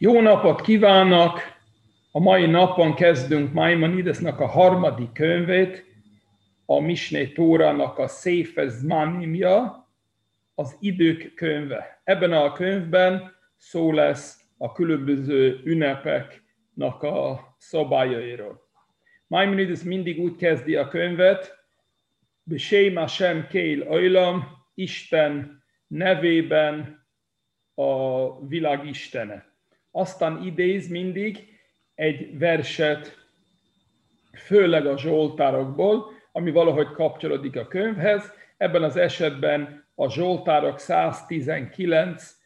Jó napot kívánok! A mai napon kezdünk Maimonidesnak a harmadik könyvét, a Misné Tórának a Széfe Zmanimja, az idők könyve. Ebben a könyvben szó lesz a különböző ünnepeknek a szabályairól. Maimonides mindig úgy kezdi a könyvet, Besém Hashem Kél Ajlam, Isten nevében a világ Istene aztán idéz mindig egy verset, főleg a Zsoltárokból, ami valahogy kapcsolódik a könyvhez. Ebben az esetben a Zsoltárok 119,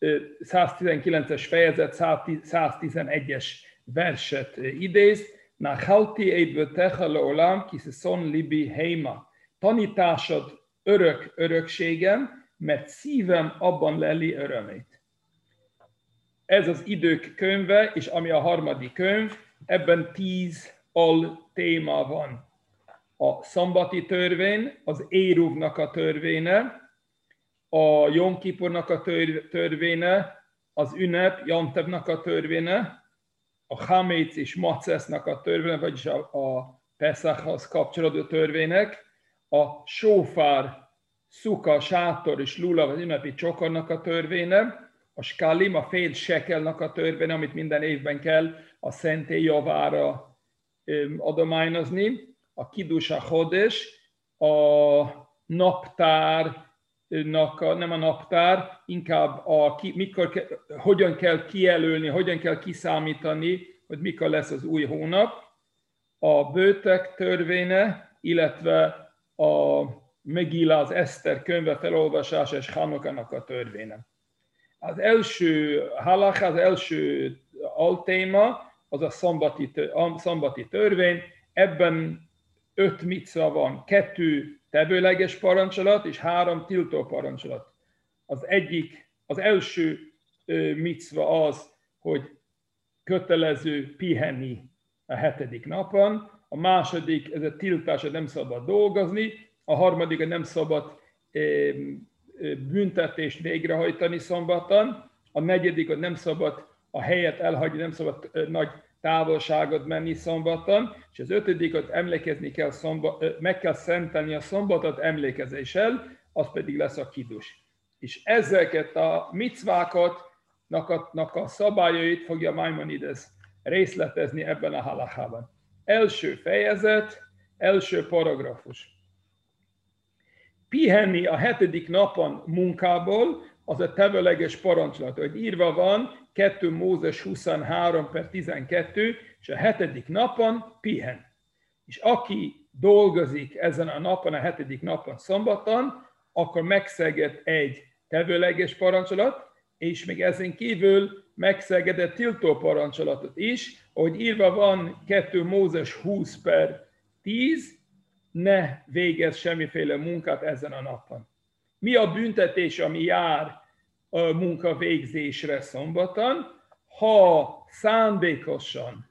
119-es fejezet 111-es verset idéz. Nachalti eidvetecha leolam son libi heima. Tanításod örök örökségem, mert szívem abban leli örömét. Ez az idők könyve, és ami a harmadik könyv, ebben tíz al téma van. A szambati törvény, az Éruvnak a törvénye, a Jom Kipurnak a törvénye, az ünnep, Jantevnak a törvénye, a Haméc és Macesznak a törvénye, vagyis a, a Pesachhoz kapcsolódó törvények, a Sófár, Szuka, Sátor és Lula, az ünnepi csokornak a törvénye, a skálim, a fél sekelnak a törvény, amit minden évben kell a szentély javára adományozni, a kidus a hodes, a naptár, a, nem a naptár, inkább a, mikor, hogyan kell kijelölni, hogyan kell kiszámítani, hogy mikor lesz az új hónap, a bőtek törvénye, illetve a Megilla, az Eszter könyve felolvasása és Hanokának a törvénye. Az első halach, az első altéma, az a szambati, a szambati törvény. Ebben öt micva van, kettő tevőleges parancsolat és három tiltó parancsolat. Az egyik, az első micva az, hogy kötelező pihenni a hetedik napon, a második, ez a tiltás, hogy nem szabad dolgozni, a harmadik, hogy nem szabad büntetést végrehajtani szombaton, a negyedik, hogy nem szabad a helyet elhagyni, nem szabad nagy távolságot menni szombaton, és az ötödik, hogy emlékezni kell, szombat, meg kell szentelni a szombatot emlékezéssel, az pedig lesz a kidus. És ezeket a micvákat, a, a szabályait fogja Maimonides részletezni ebben a halachában. Első fejezet, első paragrafus pihenni a hetedik napon munkából, az a tevőleges parancsolat, hogy írva van 2 Mózes 23 per 12, és a hetedik napon pihen. És aki dolgozik ezen a napon, a hetedik napon szombaton, akkor megszeged egy tevőleges parancsolat, és még ezen kívül megszegedett tiltó parancsolatot is, ahogy írva van 2 Mózes 20 per 10, ne végez semmiféle munkát ezen a napon. Mi a büntetés, ami jár a munka végzésre szombaton? Ha szándékosan,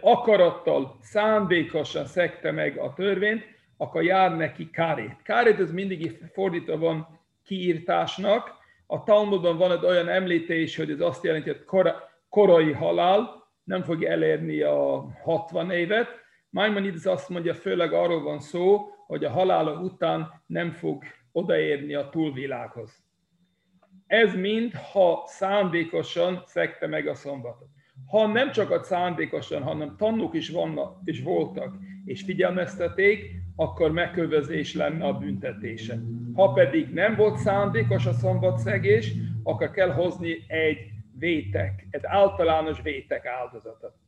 akarattal, szándékosan szekte meg a törvényt, akkor jár neki kárét. Kárét ez mindig fordítva van kiírtásnak. A Talmudban van egy olyan említés, hogy ez azt jelenti, hogy korai halál, nem fog elérni a 60 évet, Maimonides azt mondja, főleg arról van szó, hogy a halála után nem fog odaérni a túlvilághoz. Ez mind, ha szándékosan szekte meg a szombatot. Ha nem csak a szándékosan, hanem tanúk is vannak és voltak, és figyelmezteték, akkor megkövezés lenne a büntetése. Ha pedig nem volt szándékos a szombatszegés, akkor kell hozni egy vétek, egy általános vétek áldozatot.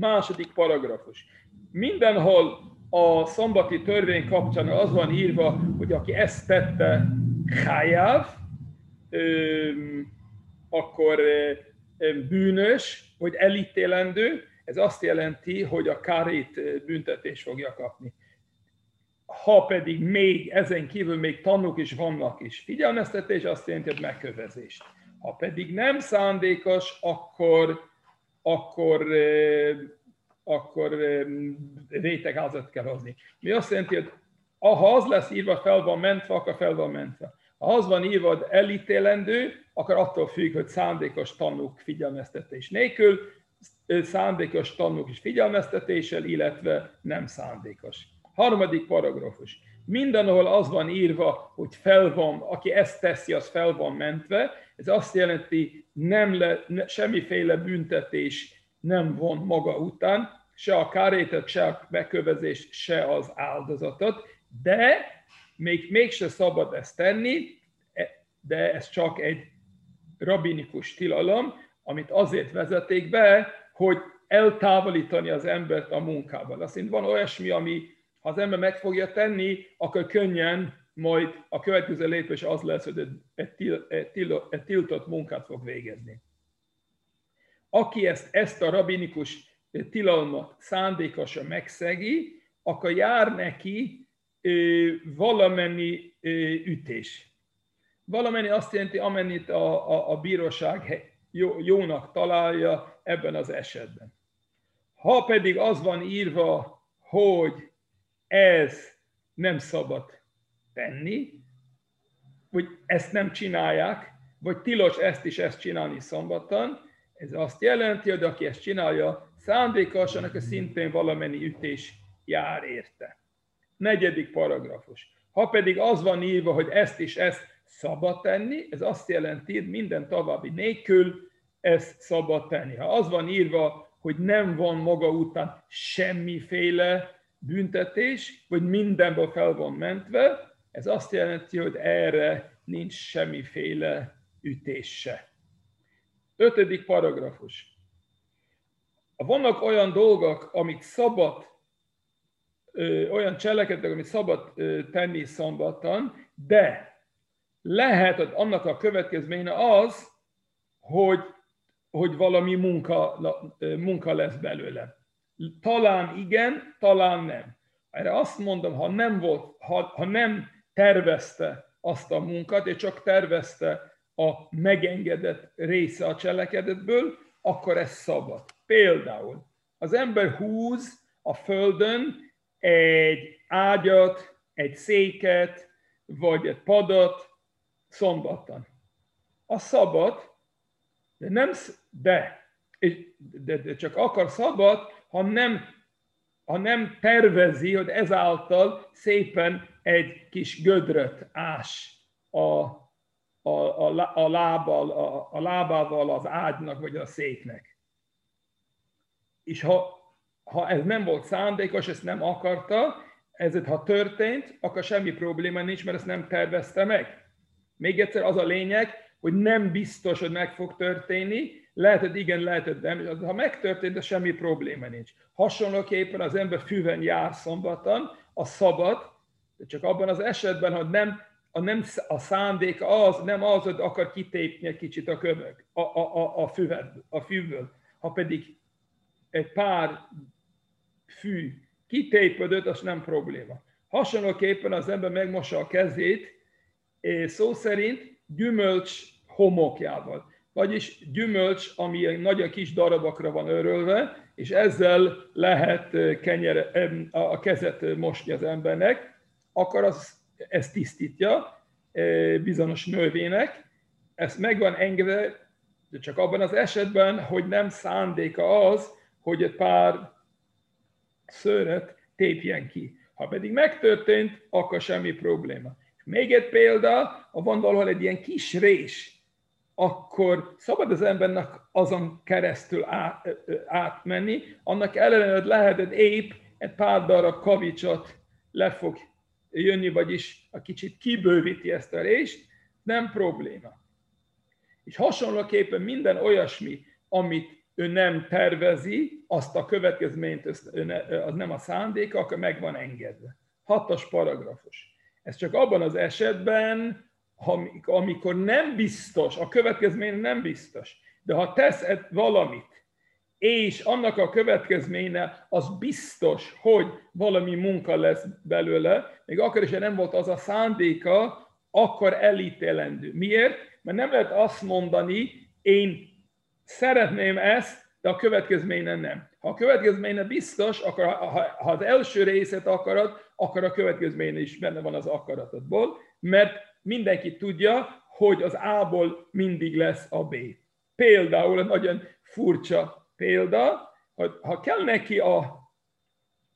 Második paragrafus. Mindenhol a szombati törvény kapcsán az van írva, hogy aki ezt tette, hájáv, akkor bűnös, vagy elítélendő, ez azt jelenti, hogy a kárét büntetés fogja kapni. Ha pedig még ezen kívül még tanúk is vannak is figyelmeztetés, azt jelenti, hogy megkövezést. Ha pedig nem szándékos, akkor akkor, akkor rétegházat kell hozni. Mi azt jelenti, hogy ha az lesz írva, fel van mentve, akkor fel van mentve. Ha az van írva, elítélendő, akkor attól függ, hogy szándékos tanúk figyelmeztetés nélkül, szándékos tanúk is figyelmeztetéssel, illetve nem szándékos. Harmadik paragrafus. Mindenhol az van írva, hogy fel van, aki ezt teszi, az fel van mentve. Ez azt jelenti, nem le, ne, semmiféle büntetés nem von maga után, se a kárétet, se a bekövezést, se az áldozatot, de még mégse szabad ezt tenni, e, de ez csak egy rabinikus tilalom, amit azért vezeték be, hogy eltávolítani az embert a munkával. Azt van olyasmi, ami ha az ember meg fogja tenni, akkor könnyen majd a következő lépés az lesz, hogy egy, til, egy, til, egy tiltott munkát fog végezni. Aki ezt, ezt a rabinikus tilalmat szándékosan megszegi, akkor jár neki valamennyi ütés. Valamennyi azt jelenti, amennyit a, a, a bíróság jó, jónak találja ebben az esetben. Ha pedig az van írva, hogy ez nem szabad tenni, hogy ezt nem csinálják, vagy tilos ezt is ezt csinálni szombaton, ez azt jelenti, hogy aki ezt csinálja szándékosan, akkor szintén valamennyi ütés jár érte. Negyedik paragrafus. Ha pedig az van írva, hogy ezt is ezt szabad tenni, ez azt jelenti, minden további nélkül ezt szabad tenni. Ha az van írva, hogy nem van maga után semmiféle büntetés, vagy mindenből fel van mentve, ez azt jelenti, hogy erre nincs semmiféle ütés se. Ötödik paragrafus. Vannak olyan dolgok, amit szabad, olyan cselekedetek, amit szabad tenni szombaton, de lehet, hogy annak a következménye az, hogy, hogy valami munka, munka lesz belőle. Talán igen, talán nem. Erre azt mondom, ha nem, volt, ha, ha nem tervezte azt a munkát, és csak tervezte a megengedett része a cselekedetből, akkor ez szabad. Például az ember húz a földön egy ágyat, egy széket, vagy egy padot szombaton. A szabad, de nem, de, de, de csak akar szabad, ha nem, ha nem tervezi, hogy ezáltal szépen egy kis gödröt ás a, a, a, a, lábbal, a, a lábával az ágynak vagy a széknek. És ha, ha ez nem volt szándékos, ezt nem akarta, ez ha történt, akkor semmi probléma nincs, mert ezt nem tervezte meg. Még egyszer az a lényeg, hogy nem biztos, hogy meg fog történni, lehet, hogy igen, lehet, hogy nem. Ha megtörtént, de semmi probléma nincs. Hasonlóképpen az ember füven jár szombaton, a szabad, de csak abban az esetben, hogy nem a, nem, a szándék az, nem az, hogy akar kitépni egy kicsit a kövök, a, a, a, a, füved, a fűből. Ha pedig egy pár fű kitépődött, az nem probléma. Hasonlóképpen az ember megmossa a kezét, és szó szerint gyümölcs homokjával vagyis gyümölcs, ami nagyon kis darabokra van örölve, és ezzel lehet kenyer, a kezet mosni az embernek, akkor az, ez tisztítja bizonyos nővének, ezt meg van engedve, de csak abban az esetben, hogy nem szándéka az, hogy egy pár szőret tépjen ki. Ha pedig megtörtént, akkor semmi probléma. Még egy példa, ha van egy ilyen kis rés, akkor szabad az embernek azon keresztül átmenni, annak ellenére, hogy lehet, hogy épp egy pár darab kavicsot le fog jönni, vagyis a kicsit kibővíti ezt a részt, nem probléma. És hasonlóképpen minden olyasmi, amit ő nem tervezi, azt a következményt, az nem a szándéka, akkor meg van engedve. Hatos paragrafus. Ez csak abban az esetben, amikor nem biztos, a következmény nem biztos, de ha tesz valamit, és annak a következménye az biztos, hogy valami munka lesz belőle, még akkor is, ha nem volt az a szándéka, akkor elítélendő. Miért? Mert nem lehet azt mondani, én szeretném ezt, de a következménye nem. Ha a következménye biztos, akkor ha, ha az első részét akarod, akkor a következménye is benne van az akaratodból, mert mindenki tudja, hogy az A-ból mindig lesz a B. Például egy nagyon furcsa példa, hogy ha kell neki a,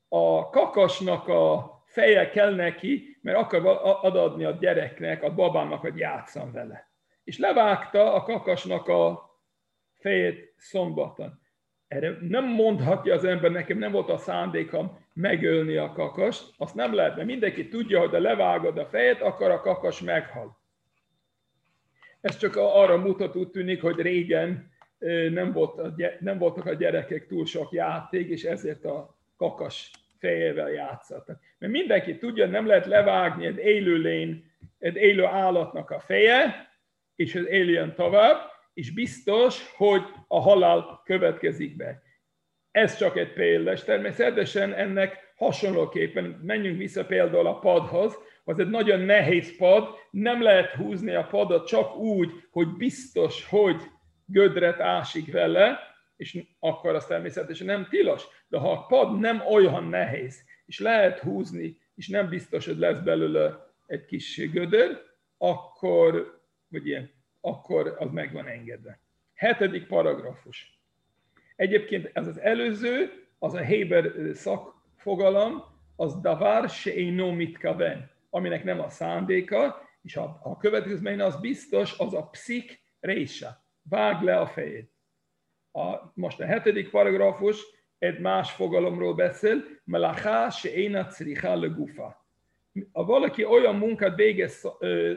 a kakasnak a feje kell neki, mert akar adni a gyereknek, a babának, hogy játszan vele. És levágta a kakasnak a fejét szombaton. Erre nem mondhatja az ember, nekem nem volt a szándékom megölni a kakast, azt nem lehet, mert mindenki tudja, hogy ha levágod a fejet, akkor a kakas meghal. Ez csak arra mutat, úgy tűnik, hogy régen nem, volt a, nem voltak a gyerekek túl sok játék, és ezért a kakas fejével játszott. Mert mindenki tudja, nem lehet levágni egy élő lény, egy élő állatnak a feje, és az éljen tovább, és biztos, hogy a halál következik be. Ez csak egy példa, és természetesen ennek hasonlóképpen menjünk vissza például a padhoz, az egy nagyon nehéz pad, nem lehet húzni a padot csak úgy, hogy biztos, hogy gödret ásik vele, és akkor az természetesen nem tilos. De ha a pad nem olyan nehéz, és lehet húzni, és nem biztos, hogy lesz belőle egy kis gödör, akkor, vagy ilyen, akkor az meg van engedve. Hetedik paragrafus. Egyébként ez az előző, az a Héber szakfogalom, az davar sheino mitkaven, aminek nem a szándéka, és a, a következmény az biztos, az a pszik résa. Vág le a fejét. A, most a hetedik paragrafus egy más fogalomról beszél, melachá se éna legufa. Ha valaki olyan munkát végez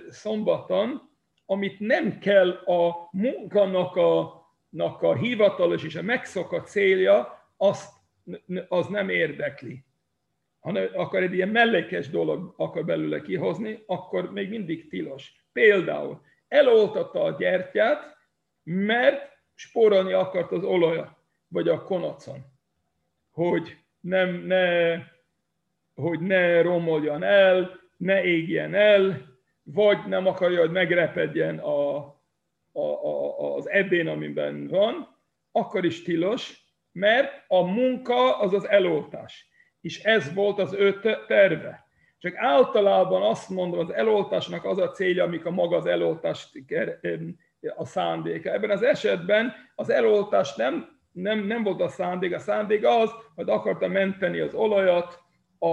szombaton, amit nem kell a munkának a, a hivatalos és a megszokott célja, azt, az nem érdekli. Hanem akar egy ilyen mellékes dolog akar belőle kihozni, akkor még mindig tilos. Például eloltatta a gyertyát, mert spórolni akart az olajat, vagy a konacon, hogy nem, ne, hogy ne romoljon el, ne égjen el, vagy nem akarja, hogy megrepedjen a, a, a, az ebén, amiben van, akkor is tilos, mert a munka az az eloltás. És ez volt az ő terve. Csak általában azt mondom, az eloltásnak az a célja, amik a maga az eloltást a szándéka. Ebben az esetben az eloltás nem, nem, nem volt a szándék, a szándék az, hogy akarta menteni az olajat, a,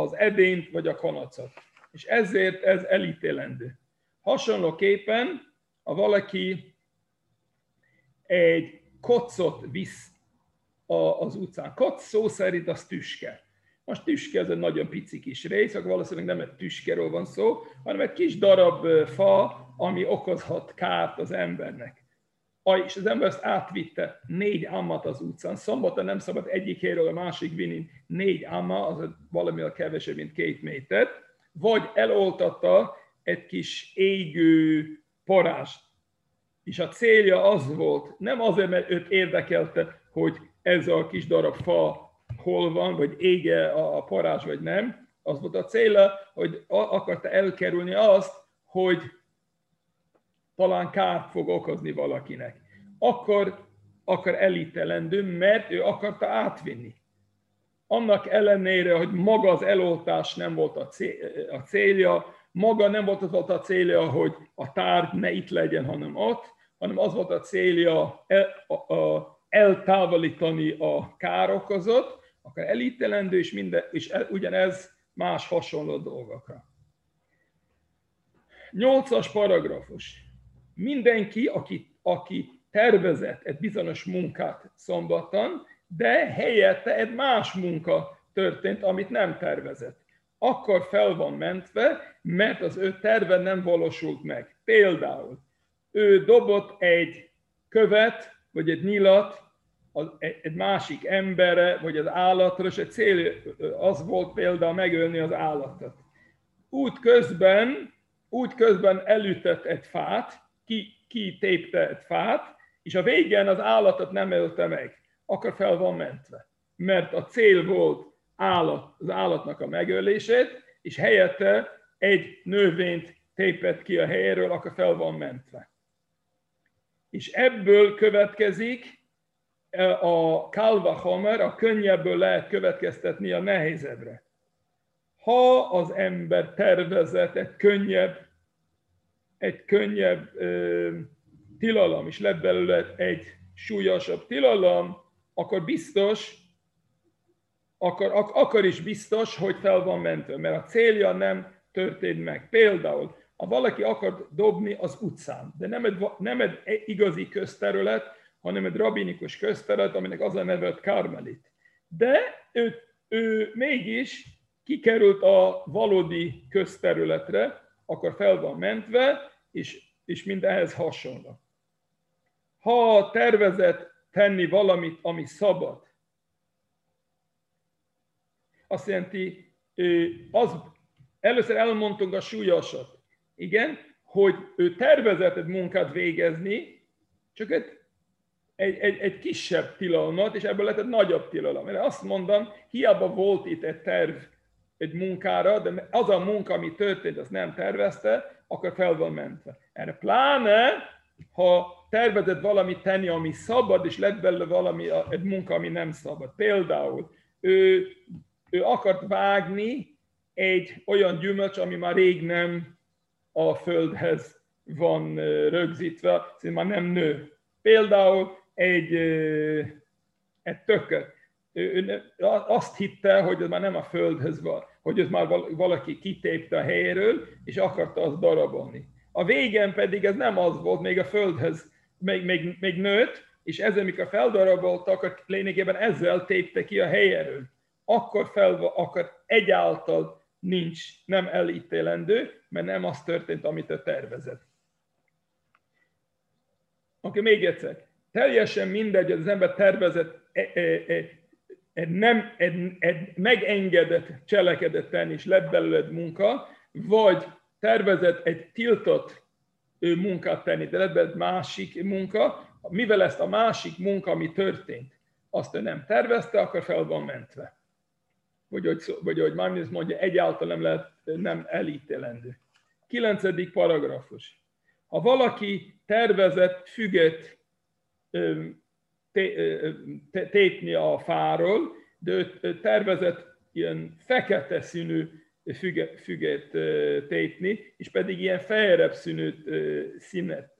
az edényt vagy a kanacot. És ezért ez elítélendő. Hasonlóképpen, ha valaki egy kocot visz az utcán, koc szó szerint az tüske. Most tüske ez egy nagyon pici kis rész, akkor valószínűleg nem egy tüskeről van szó, hanem egy kis darab fa, ami okozhat kárt az embernek. És az ember ezt átvitte négy ammat az utcán. Szombaton nem szabad egyik helyről a másik vinni négy amma, az valamivel kevesebb, mint két méter, vagy eloltatta egy kis égő parást. És a célja az volt, nem azért, mert őt érdekelte, hogy ez a kis darab fa hol van, vagy ége a parázs, vagy nem. Az volt a célja, hogy akarta elkerülni azt, hogy talán kárt fog okozni valakinek. Akkor akar elítelendő, mert ő akarta átvinni. Annak ellenére, hogy maga az eloltás nem volt a célja, maga nem volt az volt a célja, hogy a tárgy ne itt legyen, hanem ott, hanem az volt a célja el, a, a, eltávolítani a károkozót, akkor elítelendő, és, minden, és el, ugyanez más hasonló dolgokra. Nyolcas paragrafus mindenki, aki, aki tervezett egy bizonyos munkát szombaton, de helyette egy más munka történt, amit nem tervezett. Akkor fel van mentve, mert az ő terve nem valósult meg. Például ő dobott egy követ, vagy egy nyilat egy másik emberre, vagy az állatra, és egy cél az volt például megölni az állatot. Út közben, út közben elütött egy fát, ki tépte egy fát, és a végén az állatot nem ölte meg, akkor fel van mentve. Mert a cél volt állat, az állatnak a megölését, és helyette egy növényt tépett ki a helyéről, akkor fel van mentve. És ebből következik e, a kalva homer, a könnyebből lehet következtetni a nehézebbre. Ha az ember tervezett egy könnyebb egy könnyebb ö, tilalom, és lett belőle egy súlyosabb tilalom, akkor biztos, akkor, ak, akkor is biztos, hogy fel van mentve, mert a célja nem történt meg. Például, ha valaki akar dobni az utcán, de nem egy, nem egy igazi közterület, hanem egy rabinikus közterület, aminek az a neve Karmelit. De ő, ő mégis kikerült a valódi közterületre, akkor fel van mentve, és, és mind ehhez hasonló. Ha tervezett tenni valamit, ami szabad, azt jelenti, az, először elmondtunk a súlyosat, igen, hogy ő tervezett egy munkát végezni, csak egy, egy, egy, kisebb tilalmat, és ebből lett egy nagyobb tilalom. Mert azt mondom, hiába volt itt egy terv egy munkára, de az a munka, ami történt, azt nem tervezte, akkor fel van mentve. Erre pláne, ha tervezett valamit tenni, ami szabad, és lett belőle valami, egy munka, ami nem szabad. Például ő, ő akart vágni egy olyan gyümölcs, ami már rég nem a földhez van rögzítve, szóval már nem nő. Például egy, egy tököt. Ő, azt hitte, hogy ez már nem a földhez van, hogy ez már valaki kitépte a helyéről, és akarta azt darabolni. A végen pedig ez nem az volt, még a földhez még, még, még nőtt, és ezzel, mikor feldaraboltak, lényegében ezzel tépte ki a helyéről. Akkor, fel, akkor egyáltal nincs, nem elítélendő, mert nem az történt, amit ő tervezett. Oké, még egyszer. Teljesen mindegy, hogy az ember tervezett egy, egy, egy, nem, egy, egy megengedett cselekedet tenni, és lett belőled munka, vagy tervezett egy tiltott munkát tenni, de lett másik munka, mivel ezt a másik munka, ami történt, azt ő nem tervezte, akkor fel van mentve. Vagy hogy, vagy hogy Magnus mondja, egyáltalán nem lehet nem elítélendő. Kilencedik paragrafus. Ha valaki tervezett füget tépni a fáról, de ő tervezett ilyen fekete színű füget, füget tépni, és pedig ilyen fejrebb színet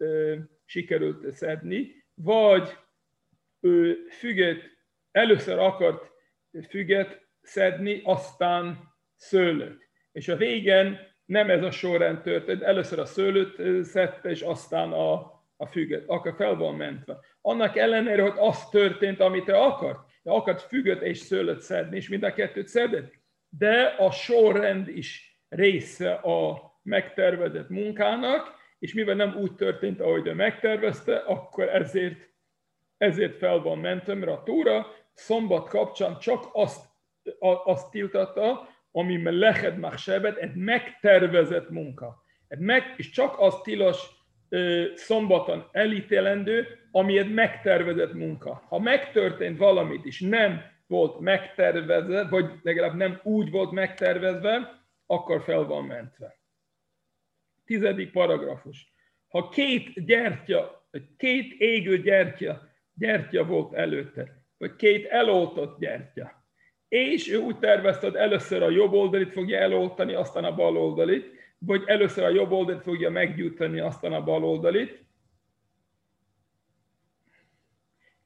sikerült szedni, vagy ő füget, először akart füget szedni, aztán szőlőt. És a végen nem ez a sorrend történt, először a szőlőt szedte, és aztán a, a füget, akkor fel van mentve. Annak ellenére, hogy az történt, amit ő akart, ő akart fügöt és szőlőt szedni, és mind a kettőt szedett, de a sorrend is része a megtervezett munkának, és mivel nem úgy történt, ahogy ő megtervezte, akkor ezért, ezért fel van mentve, mert a túra szombat kapcsán csak azt, azt tiltatta, ami lehet machsebet, egy megtervezett munka. Egy meg, és csak az tilos szombaton elítélendő, ami egy megtervezett munka. Ha megtörtént valamit, és nem volt megtervezve, vagy legalább nem úgy volt megtervezve, akkor fel van mentve. Tizedik paragrafus. Ha két gyertya, két égő gyertya, gyertya volt előtte, vagy két eloltott gyertya, és ő úgy tervezte, hogy először a jobb oldalit fogja eloltani, aztán a bal oldalit, vagy először a jobb oldalit fogja meggyújtani, aztán a bal oldalit,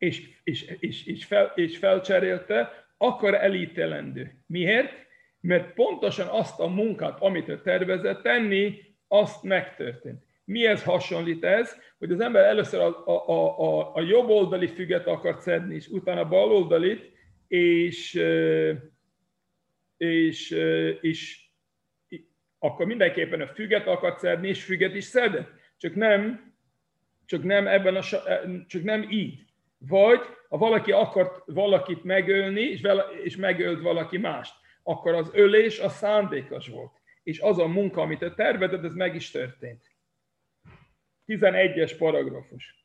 és, és, és, és, fel, és felcserélte, akkor elítélendő. Miért? Mert pontosan azt a munkát, amit ő tervezett tenni, azt megtörtént. Mihez hasonlít ez? Hogy az ember először a, a, a, a jobb oldali füget akart szedni, és utána a bal oldalit, és, és, és akkor mindenképpen a füget akart szedni, és füget is szedett. Csak nem, csak nem ebben a, csak nem így. Vagy ha valaki akart valakit megölni, és, vele, és megölt valaki mást, akkor az ölés a szándékos volt. És az a munka, amit ő tervezett, ez meg is történt. 11-es paragrafus.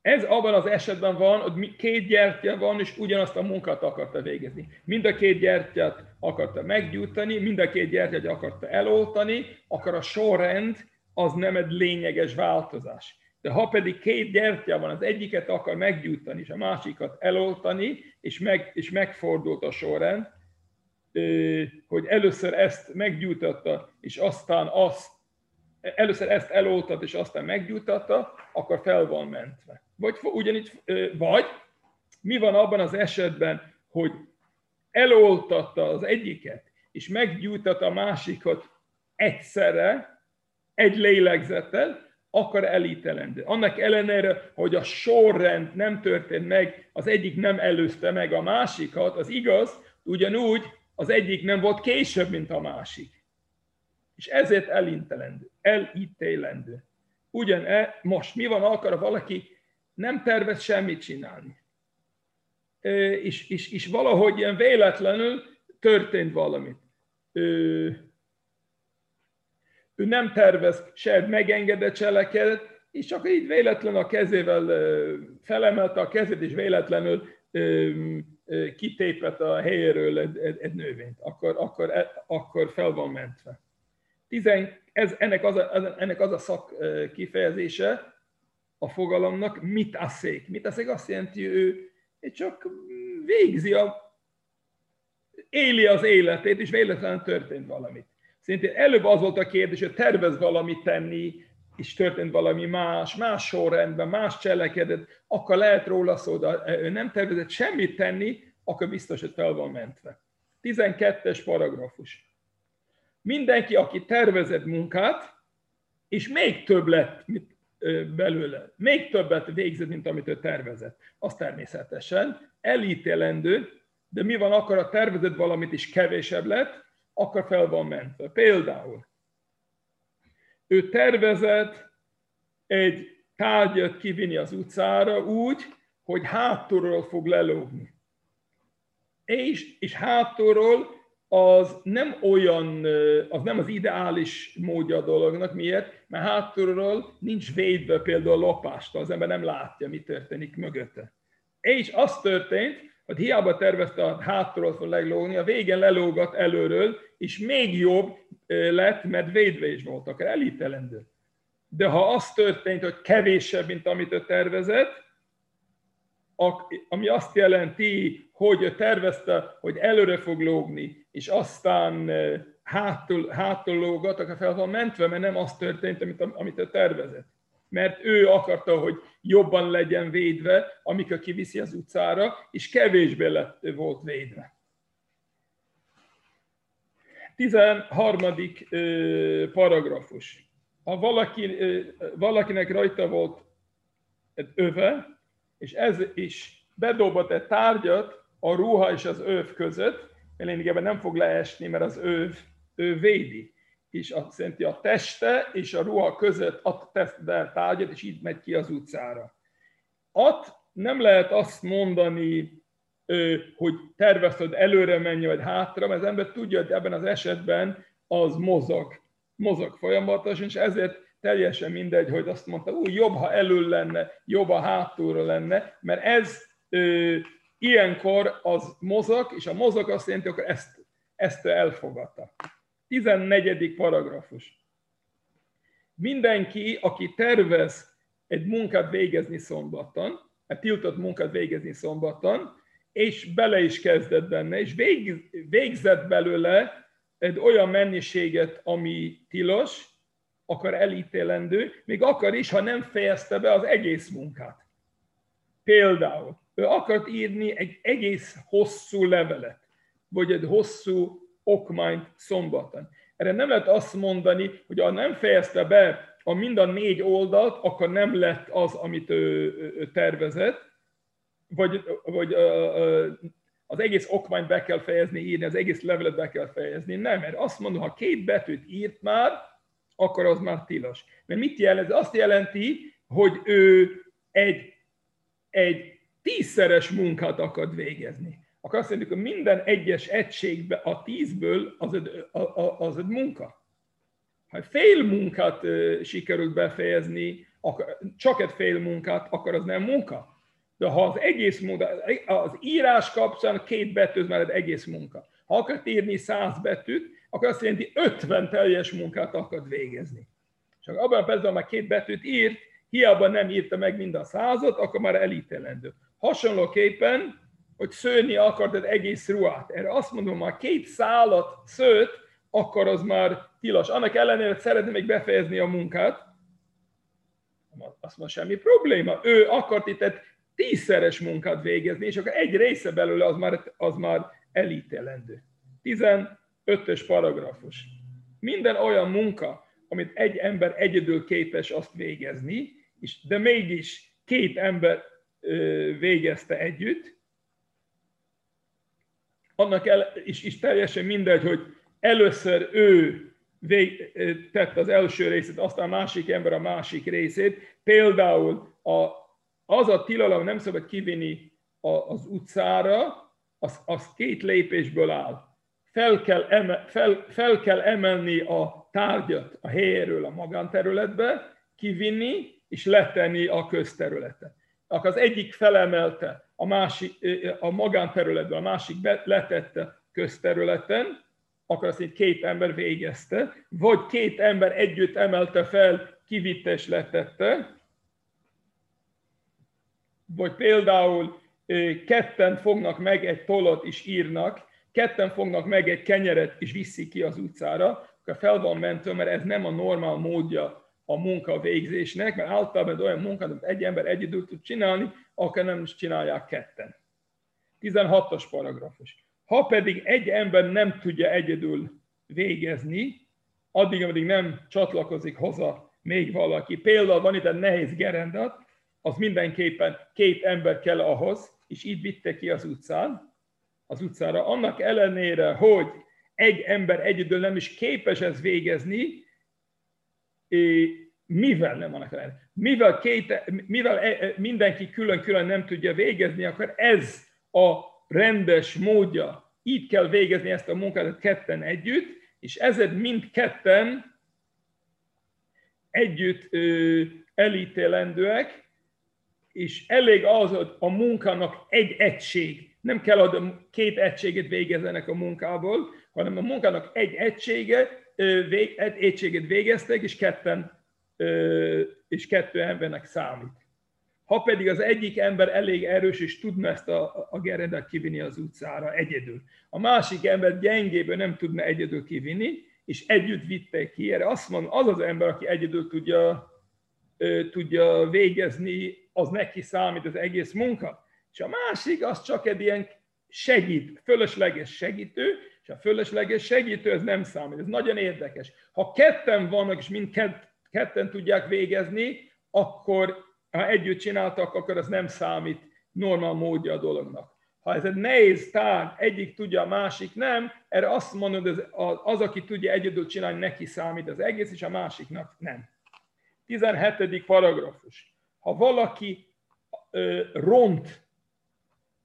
Ez abban az esetben van, hogy két gyertya van, és ugyanazt a munkát akarta végezni. Mind a két gyertyát akarta meggyújtani, mind a két gyertyát akarta eloltani, akkor a sorrend az nem egy lényeges változás. De ha pedig két gyertya van, az egyiket akar meggyújtani, és a másikat eloltani, és, meg, és megfordult a sorrend, hogy először ezt meggyújtotta, és aztán azt először ezt eloltat, és aztán meggyújtatta, akkor fel van mentve. Vagy ugyanígy, vagy mi van abban az esetben, hogy eloltatta az egyiket, és meggyújtatta a másikat egyszerre, egy lélegzettel, akkor elítelendő. Annak ellenére, hogy a sorrend nem történt meg, az egyik nem előzte meg a másikat, az igaz, ugyanúgy az egyik nem volt később, mint a másik. És ezért elítelendő, elítélendő. Ugyan -e, most mi van, akar valaki nem tervez semmit csinálni. És, és, és valahogy ilyen véletlenül történt valamit. Ő, ő nem tervez se megengedett cselekedet, és csak így véletlen a kezével felemelte a kezét, és véletlenül kitépett a helyéről egy, egy, egy növényt, akkor, akkor, e, akkor fel van mentve. Tizen, ez, ennek, az a, ennek az a szak kifejezése a fogalomnak, mit aszék. Mit aszék azt jelenti, ő csak végzi a, éli az életét, és véletlenül történt valamit. Szintén előbb az volt a kérdés, hogy tervez valamit tenni, és történt valami más, más sorrendben, más cselekedet, akkor lehet róla szó, de ő nem tervezett semmit tenni, akkor biztos, hogy fel van mentve. 12-es paragrafus. Mindenki, aki tervezett munkát, és még több lett mint belőle, még többet végzett, mint amit ő tervezett, az természetesen elítélendő, de mi van akkor, a tervezett valamit is kevésebb lett, akkor fel van mentve. Például ő tervezett egy tárgyat kivinni az utcára úgy, hogy hátulról fog lelógni. És, és hátulról az nem olyan, az nem az ideális módja a dolognak. Miért? Mert hátulról nincs védve például a lopástól, az ember nem látja, mi történik mögötte. És az történt, hogy hiába tervezte a hátulról fog leglógni, a végén lelógat előről, és még jobb lett, mert védve is voltak, elítelendő. De ha az történt, hogy kevésebb, mint amit ő tervezett, ami azt jelenti, hogy ő tervezte, hogy előre fog lógni, és aztán hátul, hátul lógat, akkor fel van mentve, mert nem az történt, amit, amit ő tervezett. Mert ő akarta, hogy jobban legyen védve, amikor kiviszi az utcára, és kevésbé lett, volt védve. 13. paragrafus. Ha valaki, valakinek rajta volt egy öve, és ez is bedobott egy tárgyat a ruha és az öv között, lényegében nem fog leesni, mert az öv, ő védi. És azt jelenti a teste és a ruha között a teste tárgyat, és így megy ki az utcára. Ott nem lehet azt mondani, hogy tervezted előre menj, vagy hátra, mert az ember tudja, hogy ebben az esetben az mozog, mozog folyamatosan, és ezért teljesen mindegy, hogy azt mondta, úgy jobb, ha elől lenne, jobb, ha hátulra lenne, mert ez ö, ilyenkor az mozog, és a mozog azt jelenti, akkor ezt, ezt elfogadta. 14. paragrafus. Mindenki, aki tervez egy munkát végezni szombaton, egy tiltott munkát végezni szombaton, és bele is kezdett benne, és végzett belőle egy olyan mennyiséget, ami tilos, akar elítélendő, még akar is, ha nem fejezte be az egész munkát. Például, ő akart írni egy egész hosszú levelet, vagy egy hosszú okmányt szombaton. Erre nem lehet azt mondani, hogy ha nem fejezte be a mind a négy oldalt, akkor nem lett az, amit ő, tervezett, vagy, vagy az egész okmányt be kell fejezni, írni, az egész levelet be kell fejezni. Nem, mert azt mondom, ha két betűt írt már, akkor az már tilos. Mert mit jelent? Ez azt jelenti, hogy ő egy, egy tízszeres munkát akar végezni. Akkor azt mondjuk, hogy minden egyes egységbe a tízből az egy, az egy munka. Ha fél munkát sikerült befejezni, csak egy fél munkát, akkor az nem munka. De ha az egész munka, az írás kapcsán két betű, már egy egész munka. Ha akar írni száz betűt, akkor azt jelenti 50 teljes munkát akar végezni. Csak abban a percben már két betűt írt, hiába nem írta meg mind a százat, akkor már elítélendő. Hasonlóképpen, hogy szőni akart egy egész ruhát. Erre azt mondom, ha két szálat szőtt, akkor az már tilos. Annak ellenére, hogy szeretné még befejezni a munkát, azt mondja, semmi probléma. Ő akart itt egy tízszeres munkát végezni, és akkor egy része belőle az már, az már elítélendő. 15-ös paragrafus. Minden olyan munka, amit egy ember egyedül képes azt végezni, és, de mégis két ember végezte együtt, annak el, is, is teljesen mindegy, hogy először ő vég, tett az első részét, aztán a másik ember a másik részét. Például a, az a tilalom nem szabad kivinni a, az utcára, az, az két lépésből áll. Fel kell, eme, fel, fel kell emelni a tárgyat a helyéről a magánterületbe, kivinni, és letenni a közterületen. Akkor az egyik felemelte a, másik, a magánterületbe, a másik letette közterületen, akkor azt így két ember végezte, vagy két ember együtt emelte fel, kivitte és letette, vagy például ketten fognak meg egy tollat és írnak, ketten fognak meg egy kenyeret és viszik ki az utcára, akkor fel van mentő, mert ez nem a normál módja a munka végzésnek, mert általában olyan munkát, amit egy ember egyedül tud csinálni, akkor nem is csinálják ketten. 16-os paragrafus. Ha pedig egy ember nem tudja egyedül végezni, addig, ameddig nem csatlakozik hozzá még valaki. Például van itt egy nehéz gerendat, az mindenképpen két ember kell ahhoz, és így vitte ki az utcán, az utcára. Annak ellenére, hogy egy ember egyedül nem is képes ezt végezni, mivel nem annak ellenére? Mivel, két, mivel e, e, mindenki külön-külön nem tudja végezni, akkor ez a rendes módja, így kell végezni ezt a munkát ketten együtt, és ezért mindketten együtt ö, elítélendőek, és elég az, a munkának egy egység, nem kell, hogy két egységet végezzenek a munkából, hanem a munkának egy egysége, egy egységet végeztek, és ketten, és kettő embernek számít. Ha pedig az egyik ember elég erős, és tudna ezt a, a gerendet kivinni az utcára egyedül, a másik ember gyengéből nem tudna egyedül kivinni, és együtt vitte ki, erre azt mondom, az az ember, aki egyedül tudja, tudja végezni az neki számít az egész munka. És a másik, az csak egy ilyen segít, fölösleges segítő, és a fölösleges segítő, ez nem számít. Ez nagyon érdekes. Ha ketten vannak, és mind ketten tudják végezni, akkor ha együtt csináltak, akkor ez nem számít normál módja a dolognak. Ha ez egy nehéz tárgy, egyik tudja, a másik nem, erre azt mondod, az, az, aki tudja egyedül csinálni, neki számít az egész, és a másiknak nem. 17. paragrafus ha valaki ront,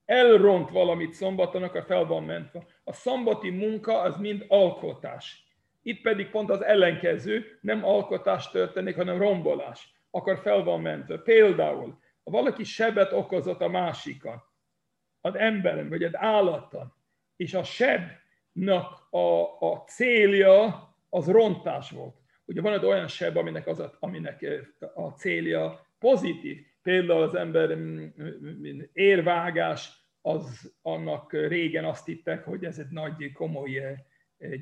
elront valamit szombaton, akkor fel van mentve. A szombati munka az mind alkotás. Itt pedig pont az ellenkező, nem alkotás történik, hanem rombolás. Akkor fel van mentve. Például, ha valaki sebet okozott a másikan, az emberen, vagy egy állaton, és a sebnek a, a célja az rontás volt. Ugye van egy olyan seb, aminek, az a, aminek a célja pozitív. Például az ember mm, mm, érvágás, az annak régen azt hittek, hogy ez egy nagy, komoly eh,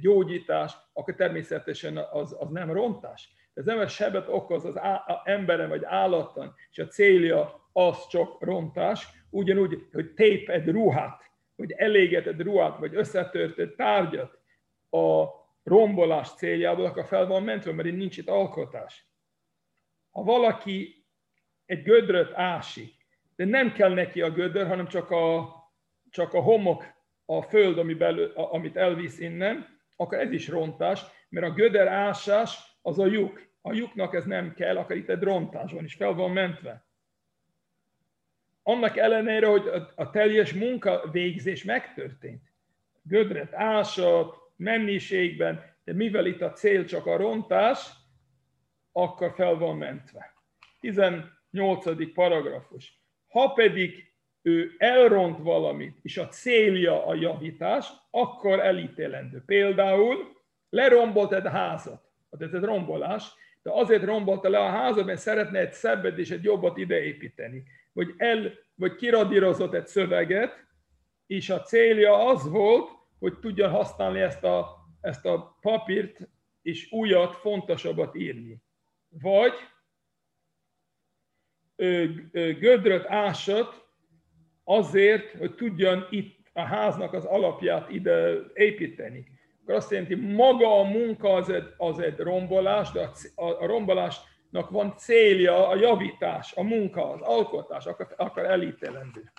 gyógyítás, akkor természetesen az, az nem rontás. Nem egy sebet okoz az emberen vagy állaton, és a célja az csak rontás, ugyanúgy, hogy tép egy ruhát, hogy eléget egy ruhát, vagy összetört egy tárgyat a rombolás céljából, akkor fel van mentve, mert nincs itt alkotás. Ha valaki egy gödröt ásik, de nem kell neki a gödör, hanem csak a, csak a homok, a föld, ami belül, amit elvisz innen, akkor ez is rontás, mert a gödör ásás az a lyuk. A lyuknak ez nem kell, akkor itt egy rontás van, és fel van mentve. Annak ellenére, hogy a, a teljes munkavégzés megtörtént. Gödret ásat, mennyiségben, de mivel itt a cél csak a rontás, akkor fel van mentve. 8. paragrafus. Ha pedig ő elront valamit, és a célja a javítás, akkor elítélendő. Például lerombolt egy házat, hát ez rombolás, de azért rombolta le a házat, mert szeretne egy szebbet és egy jobbat ideépíteni. Vagy, el, vagy kiradírozott egy szöveget, és a célja az volt, hogy tudja használni ezt a ezt a papírt és újat, fontosabbat írni. Vagy gödröt ásat azért, hogy tudjon itt a háznak az alapját ide építeni. Akkor azt jelenti, maga a munka az egy, az egy rombolás, de a, a rombolásnak van célja a javítás, a munka, az alkotás, akar, akar elítélendő.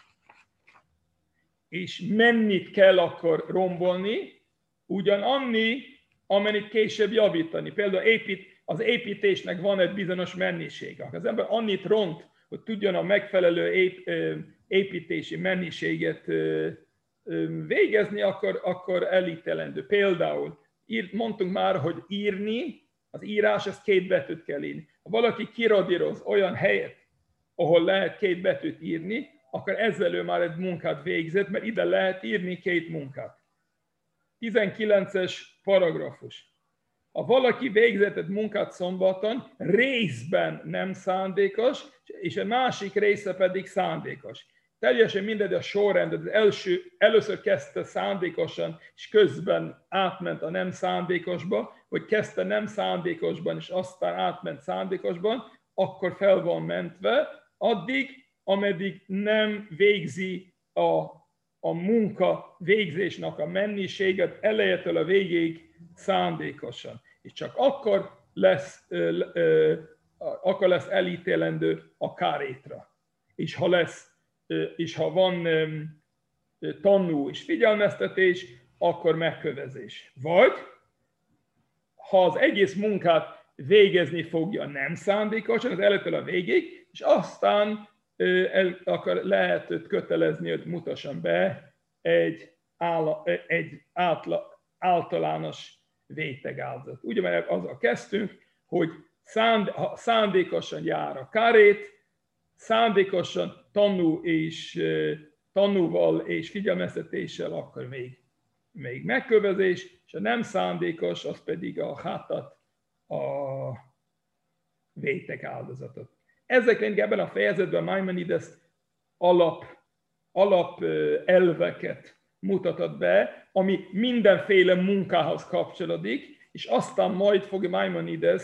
És mennyit kell akkor rombolni, ugyanannyi, amennyit később javítani. Például épít, az építésnek van egy bizonyos mennyiség. Az ember annyit ront, hogy tudjon a megfelelő ép, építési mennyiséget végezni, akkor, akkor elítelendő. Például írt, mondtunk már, hogy írni, az írás, ez két betűt kell írni. Ha valaki kiradíroz olyan helyet, ahol lehet két betűt írni, akkor ezzel ő már egy munkát végzett, mert ide lehet írni két munkát. 19-es paragrafus. Ha valaki végzett egy munkát szombaton, részben nem szándékos, és a másik része pedig szándékos. Teljesen mindegy a sorrend, az első, először kezdte szándékosan, és közben átment a nem szándékosba, vagy kezdte nem szándékosban, és aztán átment szándékosban, akkor fel van mentve, addig, ameddig nem végzi a, a munka végzésnek a mennyiséget elejétől a végéig szándékosan. És csak akkor lesz, akkor lesz elítélendő a kárétra. És ha lesz és ha van tanú és figyelmeztetés, akkor megkövezés. Vagy ha az egész munkát végezni fogja nem szándékosan, az előttől a végig, és aztán el, akar, lehet őt kötelezni, hogy mutasson be egy, álla, egy átla, általános vétegáldozat. Ugye, mert azzal kezdtünk, hogy szánd, ha szándékosan jár a kárét, szándékosan tanú és tanúval és figyelmeztetéssel, akkor még, még megkövezés, és a nem szándékos, az pedig a hátat, a vétek áldozatot. Ezek ebben a fejezetben Maimonides alap, alap elveket mutatott be, ami mindenféle munkához kapcsolódik, és aztán majd fog Maimonides,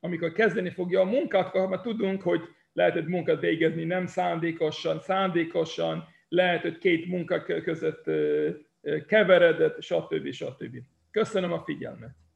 amikor kezdeni fogja a munkát, mert tudunk, hogy lehet egy munkát végezni nem szándékosan, szándékosan, lehet, hogy két munka között keveredett, stb. stb. Köszönöm a figyelmet!